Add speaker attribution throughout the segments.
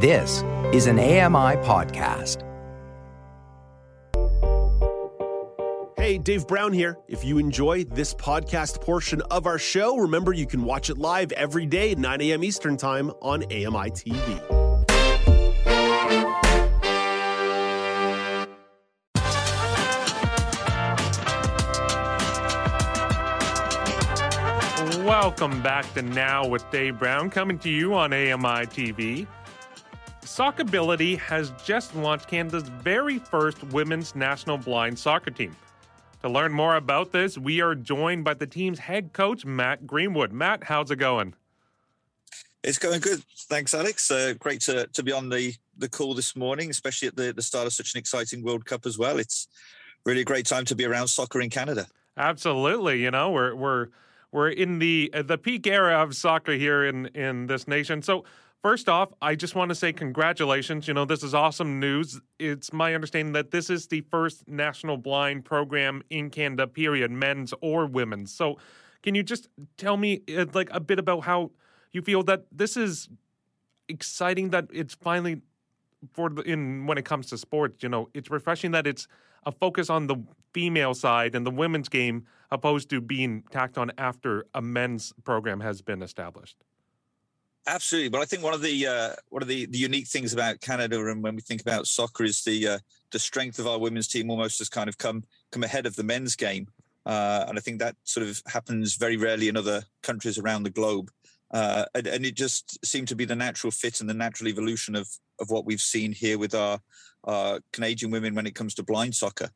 Speaker 1: This is an AMI podcast.
Speaker 2: Hey, Dave Brown here. If you enjoy this podcast portion of our show, remember you can watch it live every day at 9 a.m. Eastern Time on AMI TV.
Speaker 3: Welcome back to Now with Dave Brown, coming to you on AMI TV. Sockability has just launched Canada's very first women's national blind soccer team. To learn more about this, we are joined by the team's head coach, Matt Greenwood. Matt, how's it going?
Speaker 4: It's going good. Thanks, Alex. Uh, great to, to be on the, the call this morning, especially at the, the start of such an exciting World Cup as well. It's really a great time to be around soccer in Canada.
Speaker 3: Absolutely. You know, we're, we're, we're in the the peak era of soccer here in in this nation. So first off, I just want to say congratulations. You know, this is awesome news. It's my understanding that this is the first national blind program in Canada, period, men's or women's. So can you just tell me uh, like a bit about how you feel that this is exciting that it's finally for the, in when it comes to sports, you know, it's refreshing that it's a focus on the female side and the women's game opposed to being tacked on after a men's program has been established.
Speaker 4: Absolutely, but I think one of the uh, one of the, the unique things about Canada and when we think about soccer is the uh, the strength of our women's team almost has kind of come come ahead of the men's game, uh, and I think that sort of happens very rarely in other countries around the globe. Uh, and, and, it just seemed to be the natural fit and the natural evolution of of what we've seen here with our, our Canadian women when it comes to blind soccer.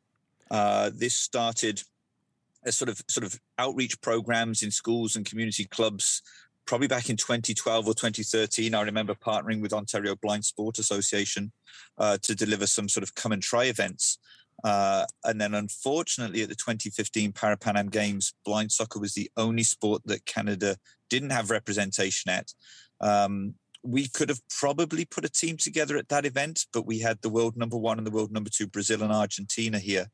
Speaker 4: Uh, this started as sort of sort of outreach programs in schools and community clubs probably back in 2012 or 2013 i remember partnering with ontario blind sport association uh, to deliver some sort of come and try events uh, and then unfortunately at the 2015 parapan am games blind soccer was the only sport that canada didn't have representation at um, we could have probably put a team together at that event, but we had the world number one and the world number two, Brazil and Argentina here,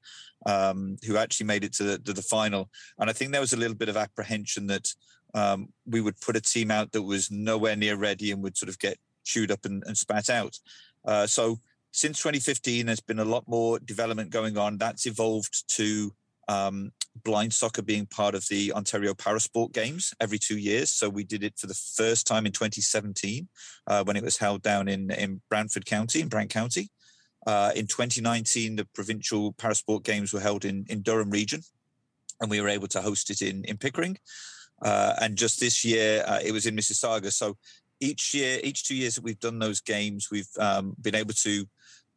Speaker 4: um, who actually made it to the, to the, final. And I think there was a little bit of apprehension that um, we would put a team out that was nowhere near ready and would sort of get chewed up and, and spat out. Uh, so since 2015, there's been a lot more development going on. That's evolved to um, blind soccer being part of the Ontario Parasport Games every two years. So we did it for the first time in 2017 uh, when it was held down in, in Brantford County, in Brant County. Uh, in 2019, the provincial Parasport Games were held in, in Durham region, and we were able to host it in, in Pickering. Uh, and just this year, uh, it was in Mississauga. So each year, each two years that we've done those games, we've um, been able to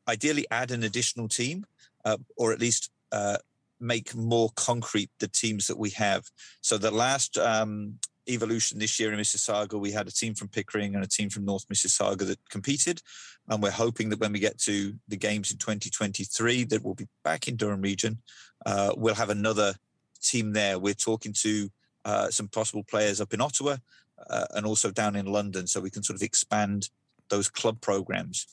Speaker 4: ideally add an additional team, uh, or at least uh, make more concrete the teams that we have. So the last um, evolution this year in Mississauga, we had a team from Pickering and a team from North Mississauga that competed, and we're hoping that when we get to the games in 2023, that we'll be back in Durham region. Uh, we'll have another team there. We're talking to uh, some possible players up in Ottawa uh, and also down in London, so we can sort of expand those club programs.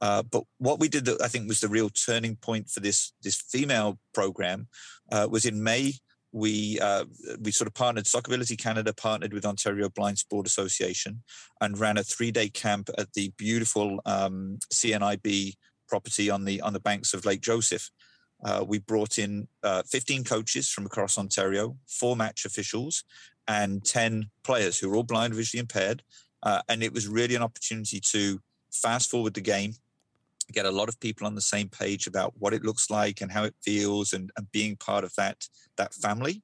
Speaker 4: Uh, but what we did that I think was the real turning point for this this female program uh, was in May. We uh, we sort of partnered Sockability Canada partnered with Ontario Blind Sport Association and ran a three day camp at the beautiful um, CNIB property on the on the banks of Lake Joseph. Uh, we brought in uh, 15 coaches from across Ontario, four match officials, and 10 players who were all blind, visually impaired. and it was really an opportunity to fast forward the game get a lot of people on the same page about what it looks like and how it feels and, and being part of that that family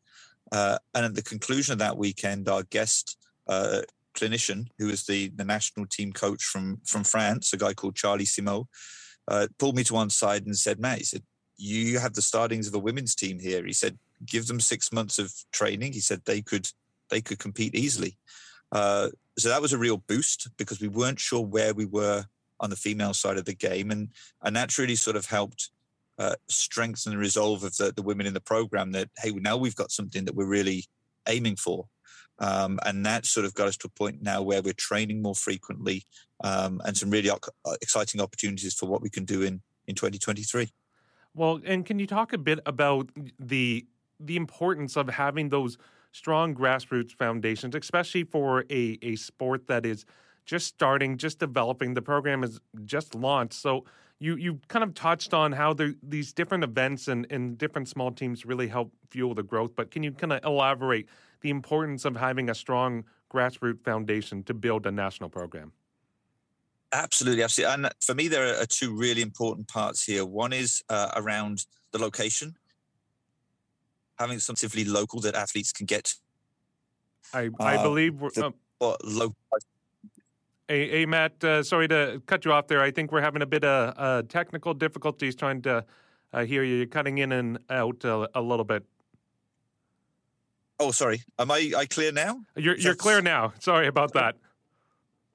Speaker 4: uh, and at the conclusion of that weekend our guest uh, clinician who is the, the national team coach from from france a guy called charlie simo uh, pulled me to one side and said matt he said you have the startings of a women's team here he said give them six months of training he said they could they could compete easily uh, so that was a real boost because we weren't sure where we were on the female side of the game, and and that's really sort of helped uh, strengthen the resolve of the, the women in the program. That hey, now we've got something that we're really aiming for, um, and that sort of got us to a point now where we're training more frequently, um, and some really exciting opportunities for what we can do in in 2023.
Speaker 3: Well, and can you talk a bit about the the importance of having those strong grassroots foundations, especially for a, a sport that is just starting, just developing. The program is just launched. So you you kind of touched on how the, these different events and, and different small teams really help fuel the growth. But can you kind of elaborate the importance of having a strong grassroots foundation to build a national program?
Speaker 4: Absolutely, absolutely. And for me, there are two really important parts here. One is uh, around the location, having something local that athletes can get.
Speaker 3: I, I uh, believe we're. The,
Speaker 4: uh, local.
Speaker 3: Hey, hey, Matt, uh, sorry to cut you off there. I think we're having a bit of uh, technical difficulties trying to uh, hear you. You're cutting in and out a, a little bit.
Speaker 4: Oh, sorry. Am I, I clear now?
Speaker 3: You're, you're clear now. Sorry about that.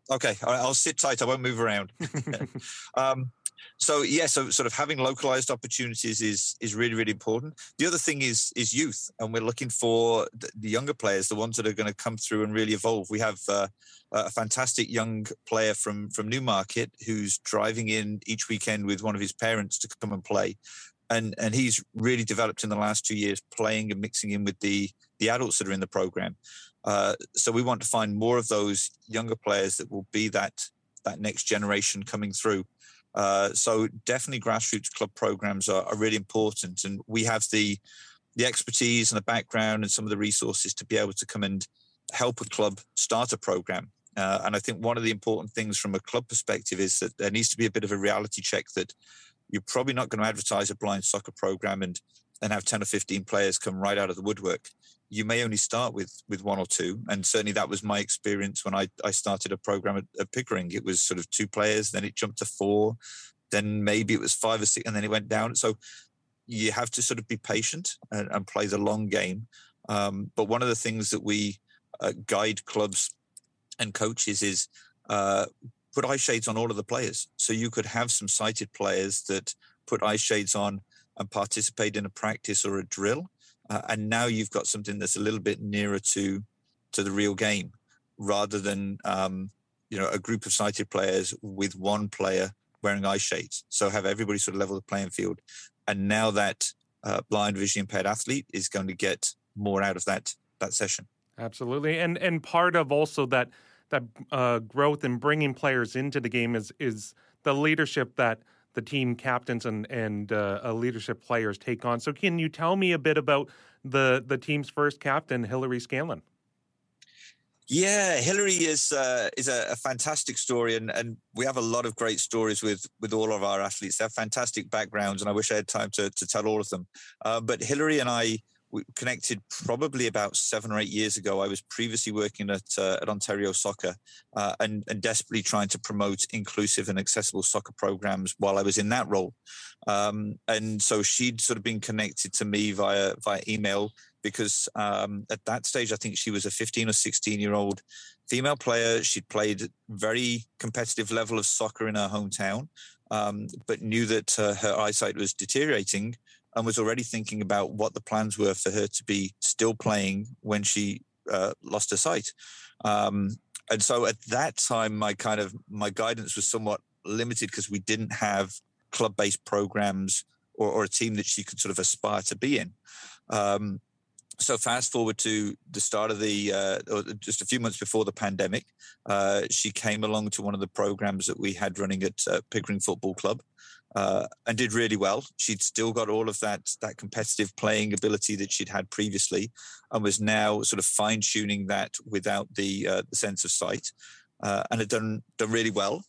Speaker 4: Okay, I'll sit tight. I won't move around. um, so yeah, so sort of having localized opportunities is is really really important. The other thing is is youth, and we're looking for the younger players, the ones that are going to come through and really evolve. We have uh, a fantastic young player from from Newmarket who's driving in each weekend with one of his parents to come and play, and and he's really developed in the last two years, playing and mixing in with the the adults that are in the program. Uh, so we want to find more of those younger players that will be that that next generation coming through. Uh, so definitely grassroots club programs are, are, really important, and we have the the expertise and the background and some of the resources to be able to come and help a club start a program. Uh, and I think one of the important things from a club perspective is that there needs to be a bit of a reality check that you're probably not going to advertise a blind soccer program and and have 10 or 15 players come right out of the woodwork. You may only start with with one or two and certainly that was my experience when i, I started a program at, at pickering. It was sort of two players then it jumped to four then maybe it was five or six and then it went down. So you have to sort of be patient and, and play the long game. Um, but one of the things that we uh, guide clubs and coaches is uh, put eye shades on all of the players. So you could have some sighted players that put eye shades on and participate in a practice or a drill. Uh, and now you've got something that's a little bit nearer to to the real game rather than um, you know a group of sighted players with one player wearing eye shades. So have everybody sort of level the playing field. And now that uh, blind vision impaired athlete is going to get more out of that that session.
Speaker 3: Absolutely. And and part of also that that uh, growth and bringing players into the game is is the leadership that the team captains and and uh, leadership players take on. So, can you tell me a bit about the the team's first captain, Hillary Scanlon?
Speaker 4: Yeah, Hillary is uh, is a, a, fantastic story, and, and we have a lot of great stories with with all of our athletes. They have fantastic backgrounds, and I wish I had time to to tell all of them. Uh, but Hillary and I we connected probably about seven or eight years ago. I was previously working at uh, at Ontario Soccer uh, and, and desperately trying to promote inclusive and accessible soccer programs while I was in that role. Um, and so she'd sort of been connected to me via via email because um, at that stage I think she was a 15 or 16 year old female player. She'd played very competitive level of soccer in her hometown, um, but knew that uh, her eyesight was deteriorating and was already thinking about what the plans were for her to be still playing when she uh, lost her sight. Um, and so at that time, my kind of my guidance was somewhat limited because we didn't have club-based programs or, or, a team that she could sort of aspire to be in. Um, so fast forward to the start of the uh, or just a few months before the pandemic uh, she came along to one of the programs that we had running at uh, pickering football club uh, and did really well. She'd still got all of that that competitive playing ability that she'd had previously, and was now sort of fine tuning that without the uh, the sense of sight, uh, and had done done really well.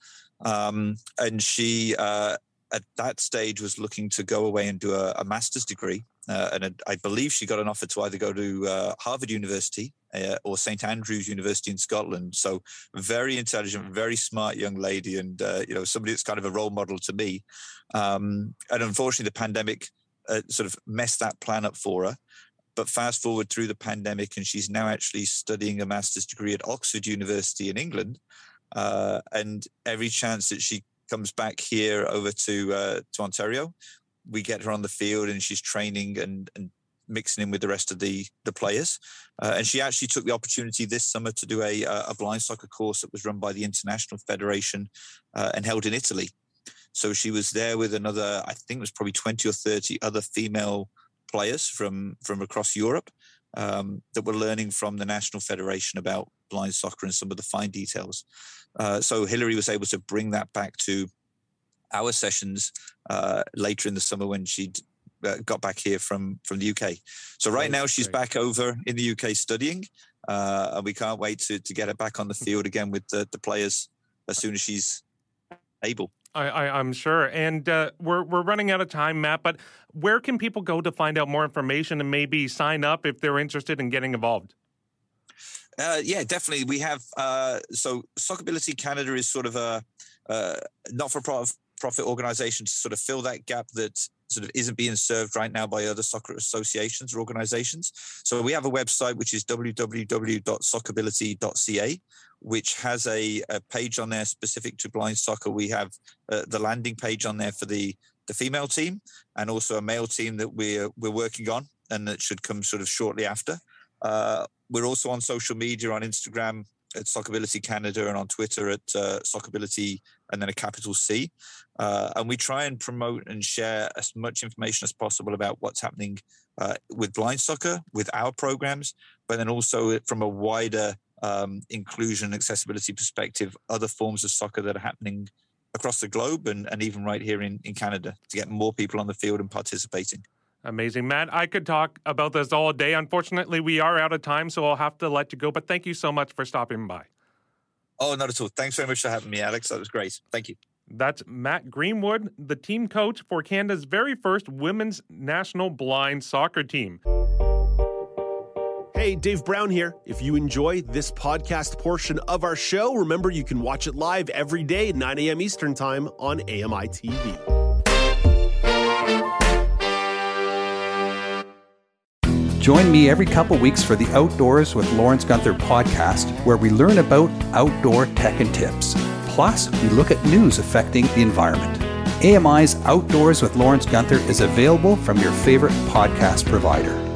Speaker 4: Um, and she uh, at that stage was looking to go away and do a, a master's degree, uh, and I believe she got an offer to either go to uh, Harvard University uh, or St Andrews University in Scotland. So very intelligent, very smart young lady, and uh, you know somebody that's kind of a role model to me. Um, and unfortunately, the pandemic uh, sort of messed that plan up for her. But fast forward through the pandemic, and she's now actually studying a master's degree at Oxford University in England. Uh, and every chance that she comes back here over to uh, to Ontario, we get her on the field, and she's training and and mixing in with the rest of the the players. Uh, and she actually took the opportunity this summer to do a, a blind soccer course that was run by the International Federation uh, and held in Italy. So she was there with another, I think it was probably 20 or 30 other female players from from across Europe um, that were learning from the National Federation about blind soccer and some of the fine details. Uh, so Hillary was able to bring that back to our sessions uh, later in the summer when she uh, got back here from from the UK. So right now she's back over in the UK studying, uh, and we can't wait to to get her back on the field again with the, the players as soon as she's able.
Speaker 3: I, am sure, and uh, we're we're running out of time, Matt. But where can people go to find out more information and maybe sign up if they're interested in getting involved?
Speaker 4: Uh, yeah, definitely. We have uh, so Sockability Canada is sort of a uh, not for profit organization to sort of fill that gap that sort of isn't being served right now by other soccer associations or organizations. So we have a website which is www.sockability.ca, which has a, a page on there specific to blind soccer. We have uh, the landing page on there for the the female team and also a male team that we're we're working on and that should come sort of shortly after. Uh, we're also on social media on Instagram at Sockability Canada and on Twitter at uh, Sockability and then a capital C. Uh, and we try and promote and share as much information as possible about what's happening uh, with blind soccer, with our programs, but then also from a wider um, inclusion accessibility perspective, other forms of soccer that are happening across the globe and, and even right here in, in Canada to get more people on the field and participating.
Speaker 3: Amazing, Matt. I could talk about this all day. Unfortunately, we are out of time, so I'll have to let you go. But thank you so much for stopping by.
Speaker 4: Oh, not at all. Thanks very much for having me, Alex. That was great. Thank you.
Speaker 3: That's Matt Greenwood, the team coach for Canada's very first women's national blind soccer team.
Speaker 2: Hey, Dave Brown here. If you enjoy this podcast portion of our show, remember you can watch it live every day at 9 a.m. Eastern Time on AMI TV.
Speaker 1: Join me every couple weeks for the Outdoors with Lawrence Gunther podcast, where we learn about outdoor tech and tips. Plus, we look at news affecting the environment. AMI's Outdoors with Lawrence Gunther is available from your favorite podcast provider.